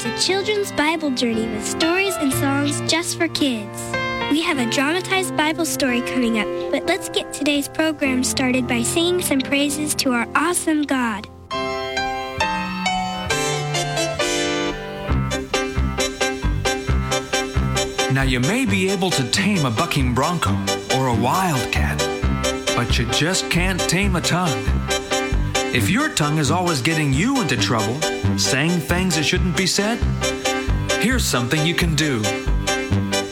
to Children's Bible Journey with stories and songs just for kids. We have a dramatized Bible story coming up, but let's get today's program started by singing some praises to our awesome God. Now, you may be able to tame a bucking bronco or a wildcat, but you just can't tame a tongue. If your tongue is always getting you into trouble, saying things that shouldn't be said, here's something you can do.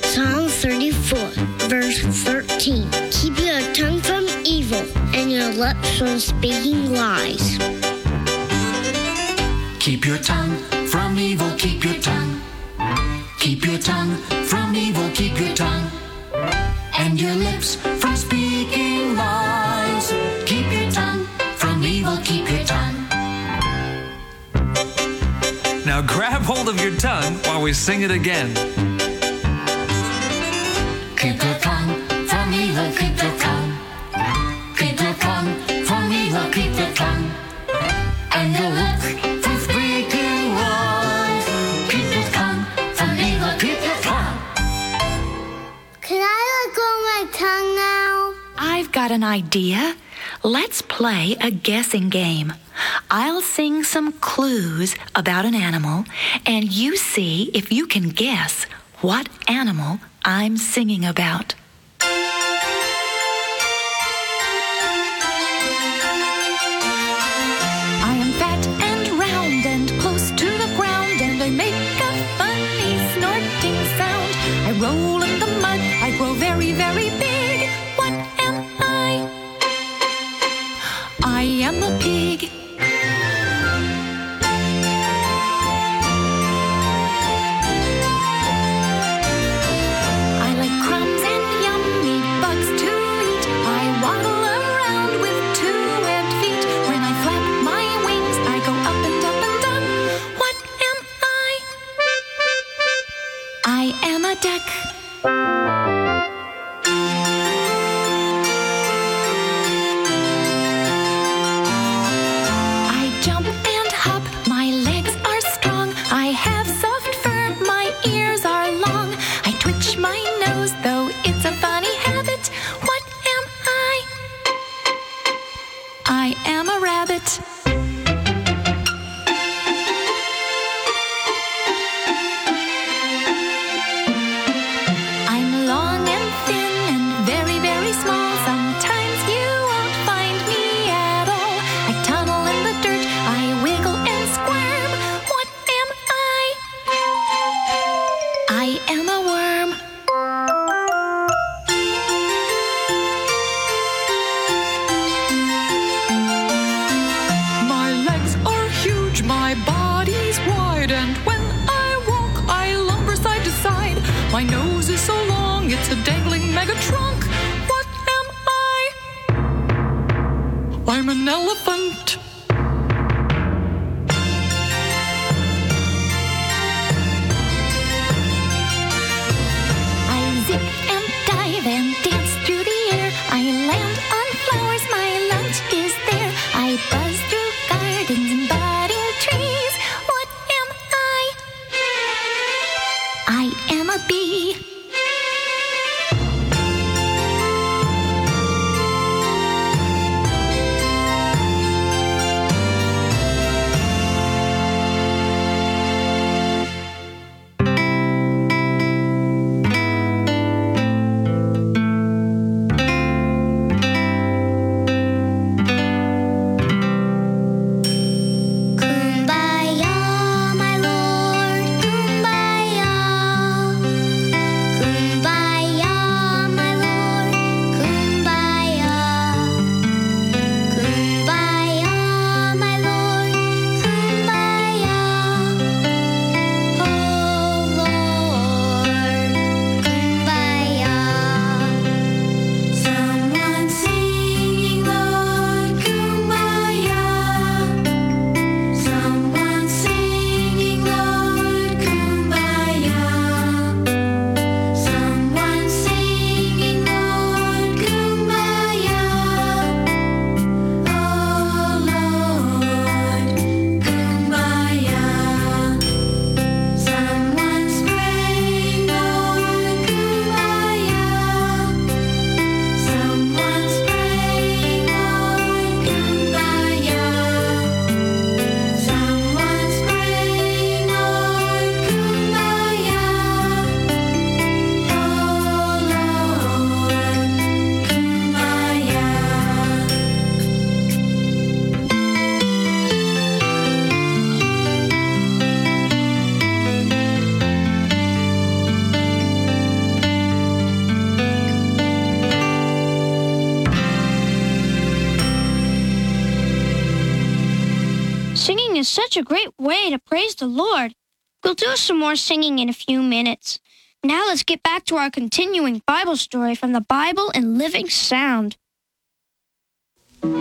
Psalm 34, verse 13. Keep your tongue from evil and your lips from speaking lies. Keep your tongue from evil, keep your tongue. We sing it again. Keep your tongue from evil, keep your tongue. Keep your tongue from evil, keep your tongue. And your lips from speaking lies. Keep your tongue from evil, keep your tongue. Can I let go my tongue now? I've got an idea. Let's play a guessing game. I'll sing some clues about an animal, and you see if you can guess what animal I'm singing about. A great way to praise the Lord. We'll do some more singing in a few minutes. Now let's get back to our continuing Bible story from the Bible in Living Sound. And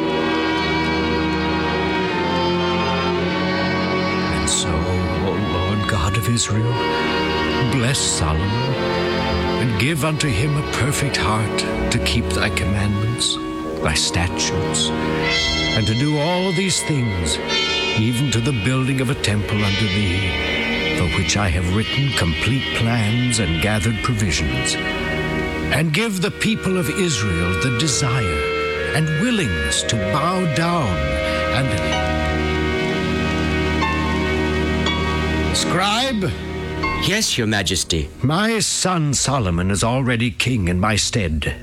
so, O Lord God of Israel, bless Solomon and give unto him a perfect heart to keep thy commandments, thy statutes, and to do all these things, even to the building of a temple unto thee, for which I have written complete plans and gathered provisions. And give the people of Israel the desire and willingness to bow down and Scribe, Yes, Your Majesty. my son Solomon is already king in my stead.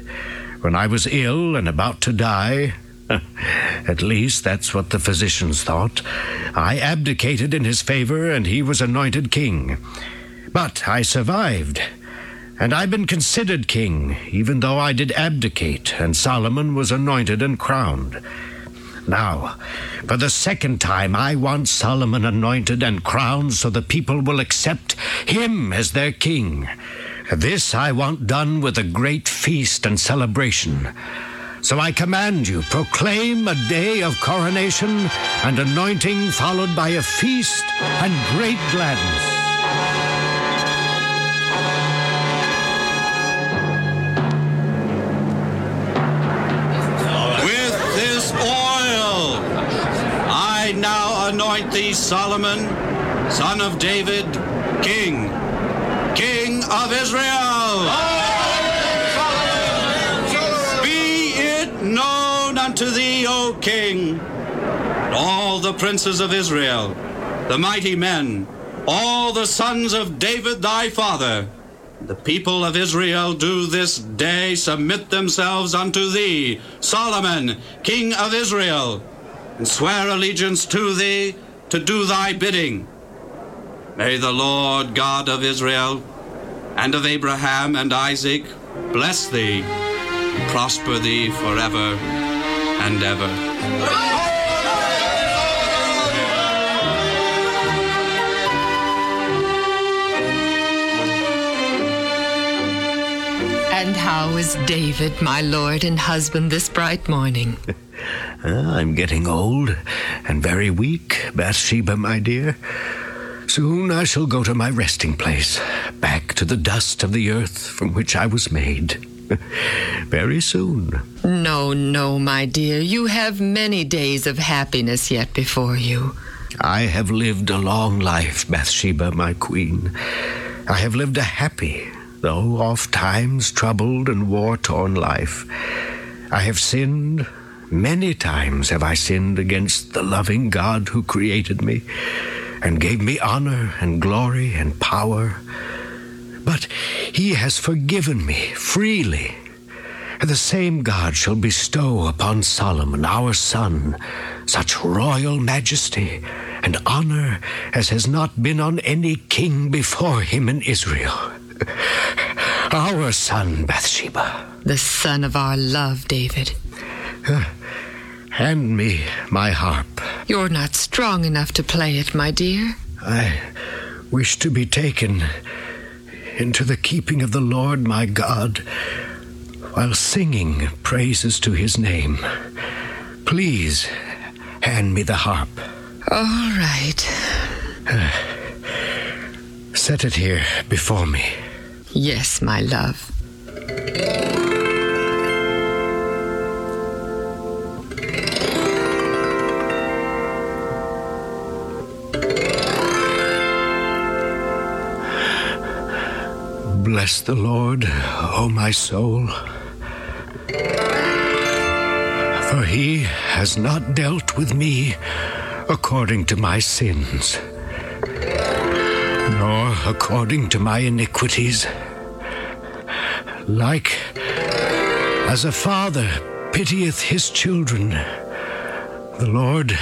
When I was ill and about to die, at least that's what the physicians thought, I abdicated in his favor and he was anointed king. But I survived, and I've been considered king, even though I did abdicate, and Solomon was anointed and crowned. Now, for the second time, I want Solomon anointed and crowned so the people will accept him as their king. This I want done with a great feast and celebration. So I command you, proclaim a day of coronation and anointing, followed by a feast and great gladness. With this oil, I now anoint thee, Solomon, son of David, king, king of Israel. Princes of Israel, the mighty men, all the sons of David thy father, the people of Israel do this day submit themselves unto thee, Solomon, king of Israel, and swear allegiance to thee to do thy bidding. May the Lord God of Israel and of Abraham and Isaac bless thee and prosper thee forever and ever. And how is David, my lord and husband, this bright morning? Ah, I'm getting old and very weak, Bathsheba, my dear. Soon I shall go to my resting place, back to the dust of the earth from which I was made. very soon. No, no, my dear. You have many days of happiness yet before you. I have lived a long life, Bathsheba, my queen. I have lived a happy, though oft times troubled and war torn life. I have sinned. Many times have I sinned against the loving God who created me and gave me honor and glory and power. But he has forgiven me freely. And the same God shall bestow upon Solomon, our son, such royal majesty and honor as has not been on any king before him in Israel. Our son, Bathsheba. The son of our love, David. Hand me my harp. You're not strong enough to play it, my dear. I wish to be taken into the keeping of the Lord my God while singing praises to his name. Please hand me the harp. All right. Set it here before me. Yes, my love. Bless the Lord, O my soul. For he has not dealt with me according to my sins, nor according to my iniquities. Like as a father pitieth his children, the Lord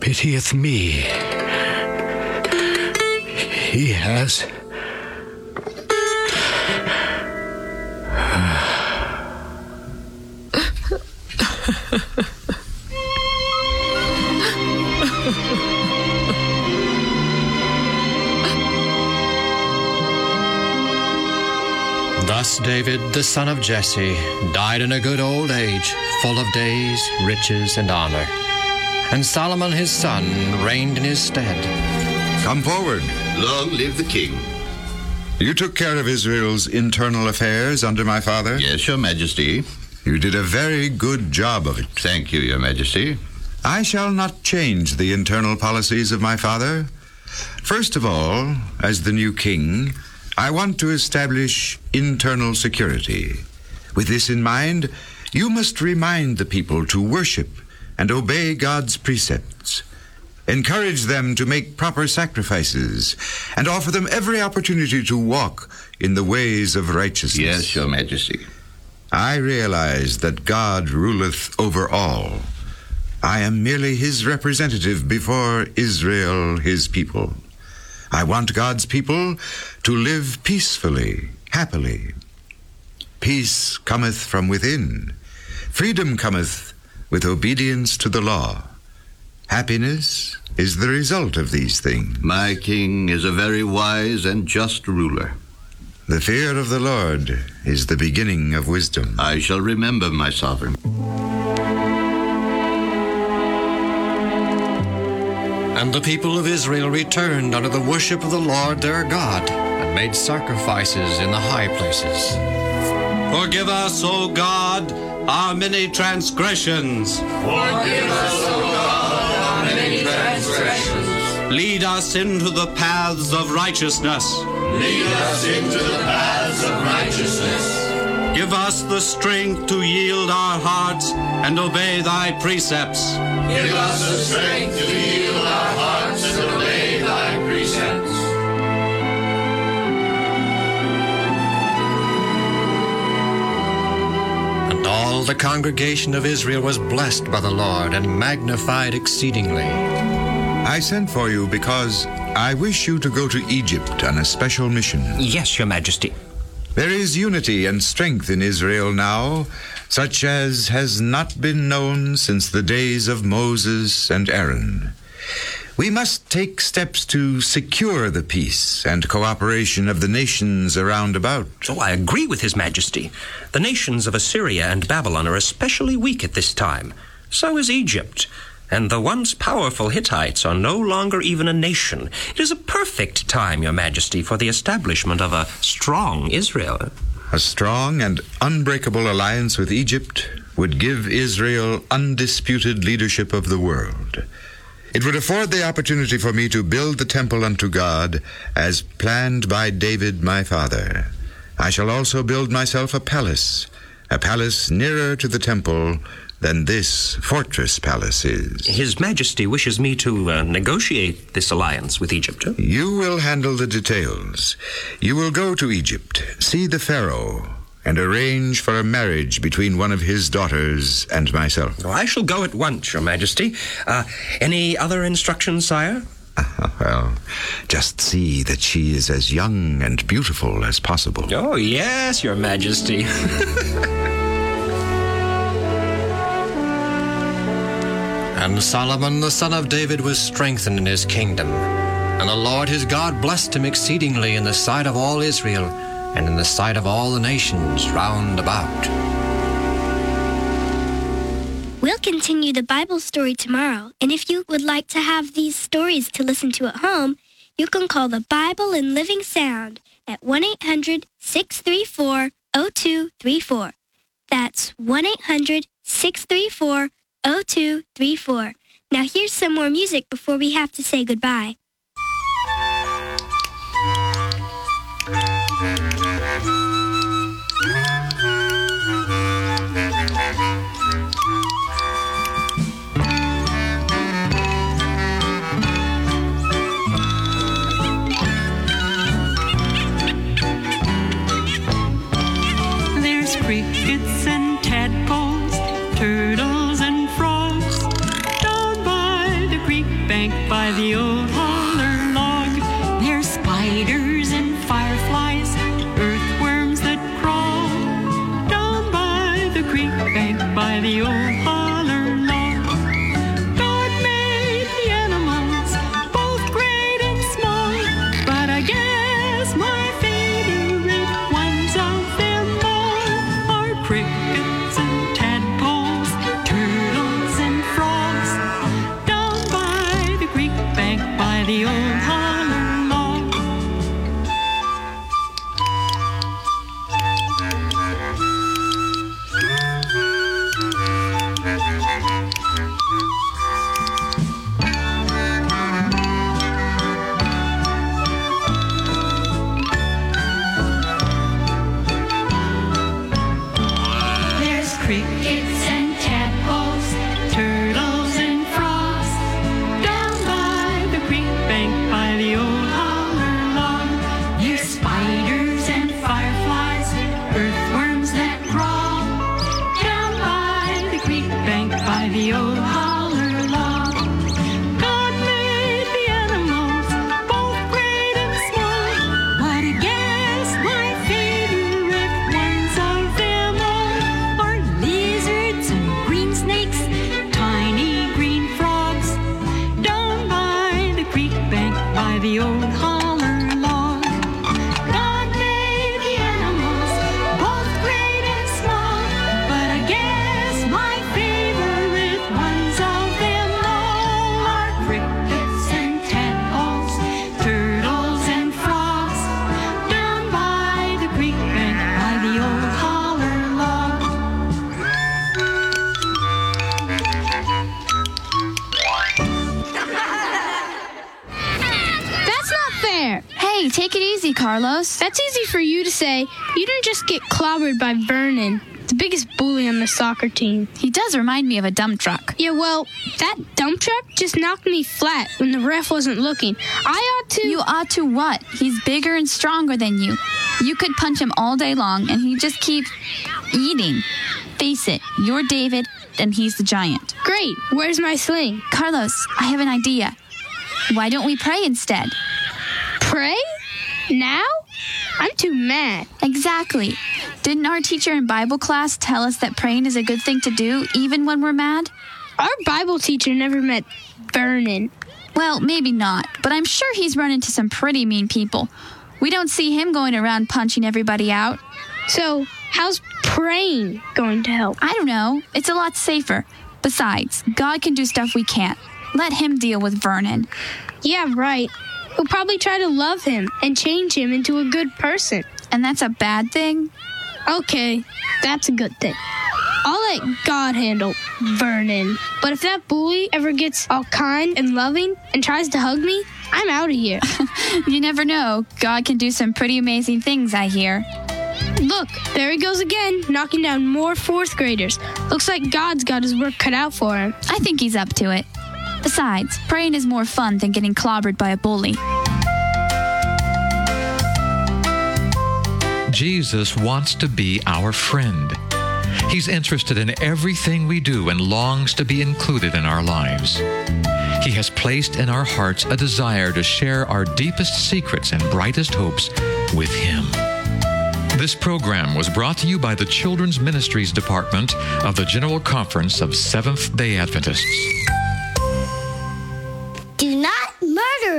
pitieth me. He has Thus David, the son of Jesse, died in a good old age, full of days, riches, and honor. And Solomon his son reigned in his stead. Come forward. Long live the king. You took care of Israel's internal affairs under my father? Yes, Your Majesty. You did a very good job of it. Thank you, Your Majesty. I shall not change the internal policies of my father. First of all, as the new king, I want to establish internal security. With this in mind, you must remind the people to worship and obey God's precepts. Encourage them to make proper sacrifices and offer them every opportunity to walk in the ways of righteousness. Yes, Your Majesty. I realize that God ruleth over all. I am merely his representative before Israel, his people. I want God's people to live peacefully, happily. Peace cometh from within. Freedom cometh with obedience to the law. Happiness is the result of these things. My king is a very wise and just ruler. The fear of the Lord is the beginning of wisdom. I shall remember my sovereign. And the people of Israel returned unto the worship of the Lord their God, and made sacrifices in the high places. Forgive us, O God, our many transgressions. Forgive us, O God, our many transgressions. Lead us into the paths of righteousness. Lead us into the paths of righteousness. Give us the strength to yield our hearts and obey thy precepts. Give us the strength to yield our hearts and obey thy precepts. And all the congregation of Israel was blessed by the Lord and magnified exceedingly. I sent for you because I wish you to go to Egypt on a special mission. Yes, Your Majesty. There is unity and strength in Israel now, such as has not been known since the days of Moses and Aaron. We must take steps to secure the peace and cooperation of the nations around about. Oh, I agree with His Majesty. The nations of Assyria and Babylon are especially weak at this time. So is Egypt. And the once powerful Hittites are no longer even a nation. It is a perfect time, Your Majesty, for the establishment of a strong Israel. A strong and unbreakable alliance with Egypt would give Israel undisputed leadership of the world. It would afford the opportunity for me to build the temple unto God as planned by David my father. I shall also build myself a palace, a palace nearer to the temple than this fortress palace is. His Majesty wishes me to uh, negotiate this alliance with Egypt. You will handle the details. You will go to Egypt, see the Pharaoh, and arrange for a marriage between one of his daughters and myself. Oh, I shall go at once, Your Majesty. Uh, any other instructions, sire? well, just see that she is as young and beautiful as possible. Oh, yes, Your Majesty. And Solomon the son of David was strengthened in his kingdom. And the Lord his God blessed him exceedingly in the sight of all Israel, and in the sight of all the nations round about. We'll continue the Bible story tomorrow, and if you would like to have these stories to listen to at home, you can call the Bible in Living Sound at 1 800 634 0234. That's 1 800 634 0234. Now here's some more music before we have to say goodbye. Hey, take it easy, Carlos. That's easy for you to say. You didn't just get clobbered by Vernon, the biggest bully on the soccer team. He does remind me of a dump truck. Yeah, well, that dump truck just knocked me flat when the ref wasn't looking. I ought to. You ought to what? He's bigger and stronger than you. You could punch him all day long and he'd just keep eating. Face it, you're David and he's the giant. Great. Where's my sling? Carlos, I have an idea. Why don't we pray instead? Pray? Now? I'm too mad. Exactly. Didn't our teacher in Bible class tell us that praying is a good thing to do even when we're mad? Our Bible teacher never met Vernon. Well, maybe not, but I'm sure he's run into some pretty mean people. We don't see him going around punching everybody out. So, how's praying going to help? I don't know. It's a lot safer. Besides, God can do stuff we can't. Let him deal with Vernon. Yeah, right. We'll probably try to love him and change him into a good person. And that's a bad thing? Okay, that's a good thing. I'll let God handle Vernon. But if that bully ever gets all kind and loving and tries to hug me, I'm out of here. you never know. God can do some pretty amazing things, I hear. Look, there he goes again, knocking down more fourth graders. Looks like God's got his work cut out for him. I think he's up to it. Besides, praying is more fun than getting clobbered by a bully. Jesus wants to be our friend. He's interested in everything we do and longs to be included in our lives. He has placed in our hearts a desire to share our deepest secrets and brightest hopes with Him. This program was brought to you by the Children's Ministries Department of the General Conference of Seventh day Adventists.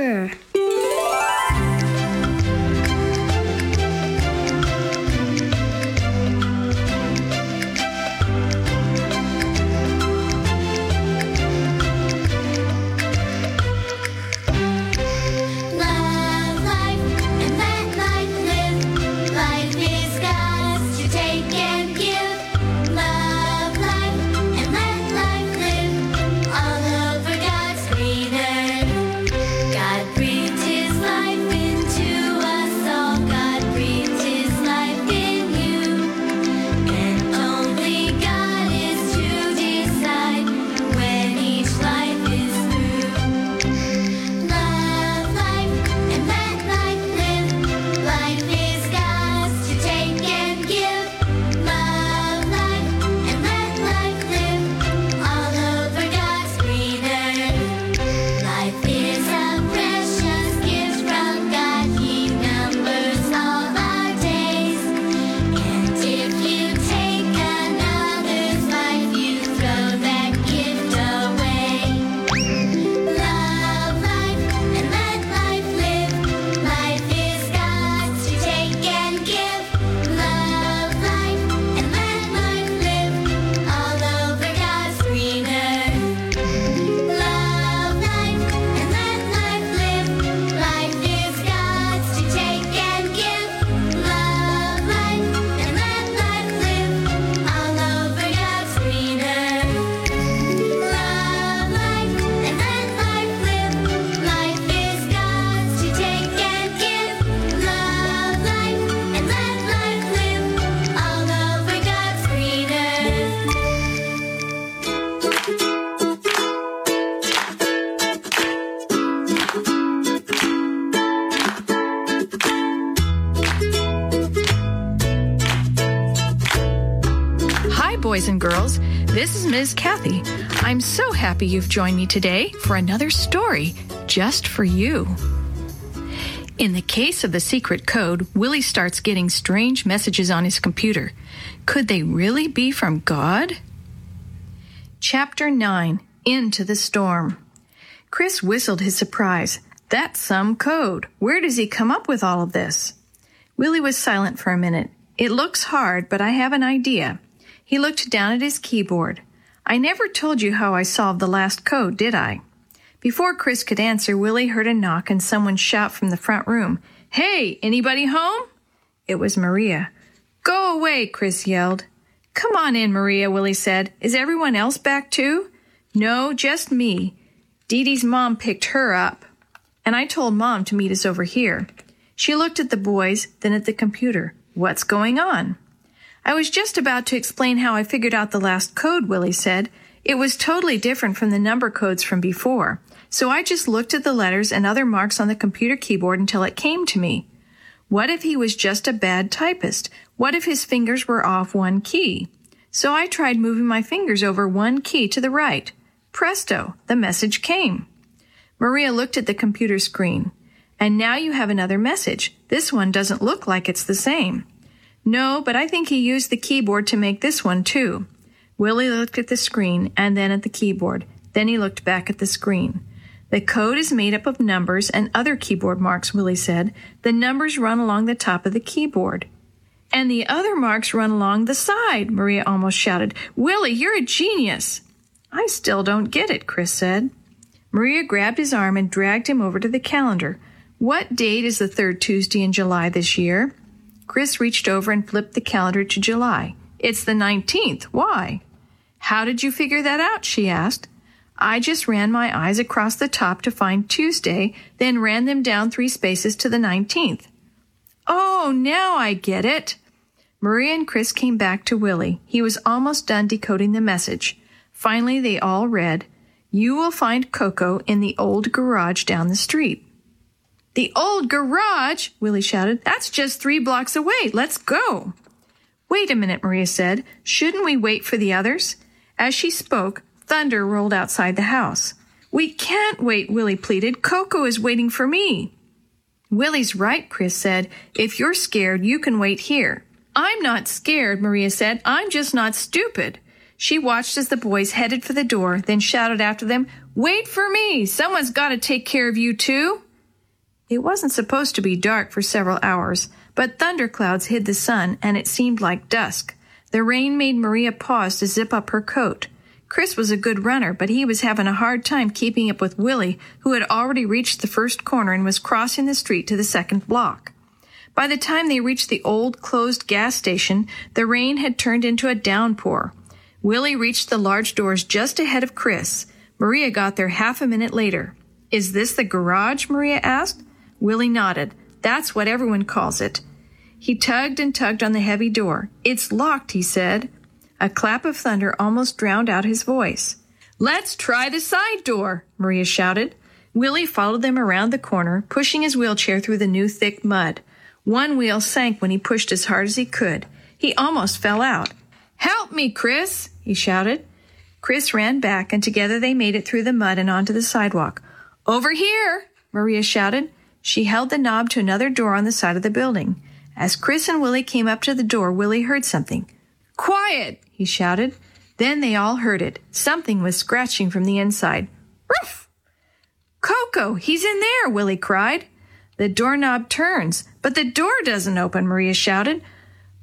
Murder. I'm so happy you've joined me today for another story just for you. In the case of the secret code, Willie starts getting strange messages on his computer. Could they really be from God? Chapter 9 Into the Storm. Chris whistled his surprise. That's some code. Where does he come up with all of this? Willie was silent for a minute. It looks hard, but I have an idea. He looked down at his keyboard. I never told you how I solved the last code, did I? Before Chris could answer, Willie heard a knock and someone shout from the front room, Hey, anybody home? It was Maria. Go away, Chris yelled. Come on in, Maria, Willie said. Is everyone else back too? No, just me. Dee Dee's mom picked her up, and I told mom to meet us over here. She looked at the boys, then at the computer. What's going on? I was just about to explain how I figured out the last code, Willie said. It was totally different from the number codes from before. So I just looked at the letters and other marks on the computer keyboard until it came to me. What if he was just a bad typist? What if his fingers were off one key? So I tried moving my fingers over one key to the right. Presto, the message came. Maria looked at the computer screen. And now you have another message. This one doesn't look like it's the same. No, but I think he used the keyboard to make this one too. Willie looked at the screen and then at the keyboard. Then he looked back at the screen. The code is made up of numbers and other keyboard marks, Willie said. The numbers run along the top of the keyboard. And the other marks run along the side, Maria almost shouted. Willie, you're a genius. I still don't get it, Chris said. Maria grabbed his arm and dragged him over to the calendar. What date is the third Tuesday in July this year? Chris reached over and flipped the calendar to July. It's the 19th. Why? How did you figure that out? she asked. I just ran my eyes across the top to find Tuesday, then ran them down three spaces to the 19th. Oh, now I get it. Maria and Chris came back to Willie. He was almost done decoding the message. Finally, they all read, You will find Coco in the old garage down the street. The old garage, Willie shouted. That's just three blocks away. Let's go. Wait a minute, Maria said. Shouldn't we wait for the others? As she spoke, thunder rolled outside the house. We can't wait, Willie pleaded. Coco is waiting for me. Willie's right, Chris said. If you're scared, you can wait here. I'm not scared, Maria said. I'm just not stupid. She watched as the boys headed for the door, then shouted after them, Wait for me! Someone's got to take care of you too! It wasn't supposed to be dark for several hours, but thunderclouds hid the sun and it seemed like dusk. The rain made Maria pause to zip up her coat. Chris was a good runner, but he was having a hard time keeping up with Willie, who had already reached the first corner and was crossing the street to the second block. By the time they reached the old closed gas station, the rain had turned into a downpour. Willie reached the large doors just ahead of Chris. Maria got there half a minute later. Is this the garage? Maria asked. Willie nodded. That's what everyone calls it. He tugged and tugged on the heavy door. It's locked, he said. A clap of thunder almost drowned out his voice. Let's try the side door, Maria shouted. Willie followed them around the corner, pushing his wheelchair through the new thick mud. One wheel sank when he pushed as hard as he could. He almost fell out. Help me, Chris, he shouted. Chris ran back, and together they made it through the mud and onto the sidewalk. Over here, Maria shouted. She held the knob to another door on the side of the building. As Chris and Willie came up to the door, Willie heard something. Quiet, he shouted. Then they all heard it. Something was scratching from the inside. Ruff! Coco, he's in there, Willie cried. The doorknob turns, but the door doesn't open, Maria shouted.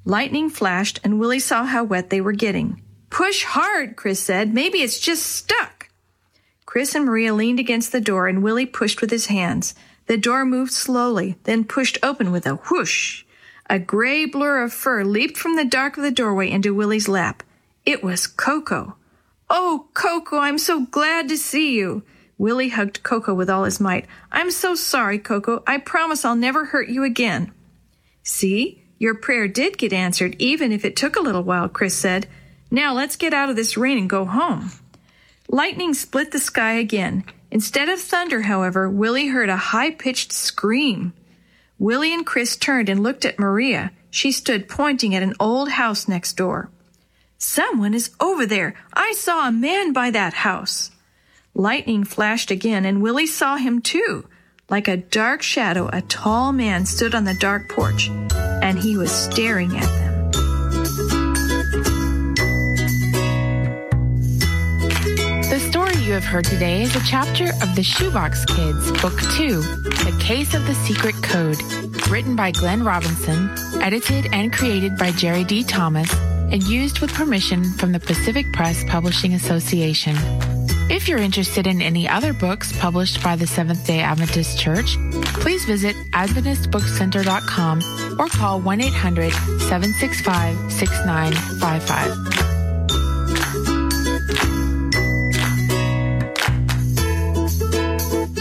Lightning flashed, and Willie saw how wet they were getting. Push hard, Chris said. Maybe it's just stuck. Chris and Maria leaned against the door, and Willie pushed with his hands. The door moved slowly, then pushed open with a whoosh. A gray blur of fur leaped from the dark of the doorway into Willie's lap. It was Coco. Oh, Coco, I'm so glad to see you. Willie hugged Coco with all his might. I'm so sorry, Coco. I promise I'll never hurt you again. See, your prayer did get answered, even if it took a little while, Chris said. Now let's get out of this rain and go home. Lightning split the sky again. Instead of thunder, however, Willie heard a high pitched scream. Willie and Chris turned and looked at Maria. She stood pointing at an old house next door. Someone is over there. I saw a man by that house. Lightning flashed again, and Willie saw him too. Like a dark shadow, a tall man stood on the dark porch, and he was staring at them. You have heard today is a chapter of the Shoebox Kids, Book 2, The Case of the Secret Code, written by Glenn Robinson, edited and created by Jerry D. Thomas, and used with permission from the Pacific Press Publishing Association. If you're interested in any other books published by the Seventh day Adventist Church, please visit AdventistBookCenter.com or call 1 800 765 6955.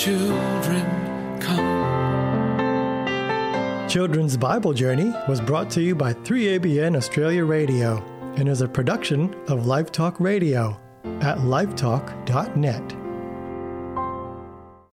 children come. Children's Bible Journey was brought to you by 3ABN Australia Radio and is a production of Live Talk Radio at livetalk.net.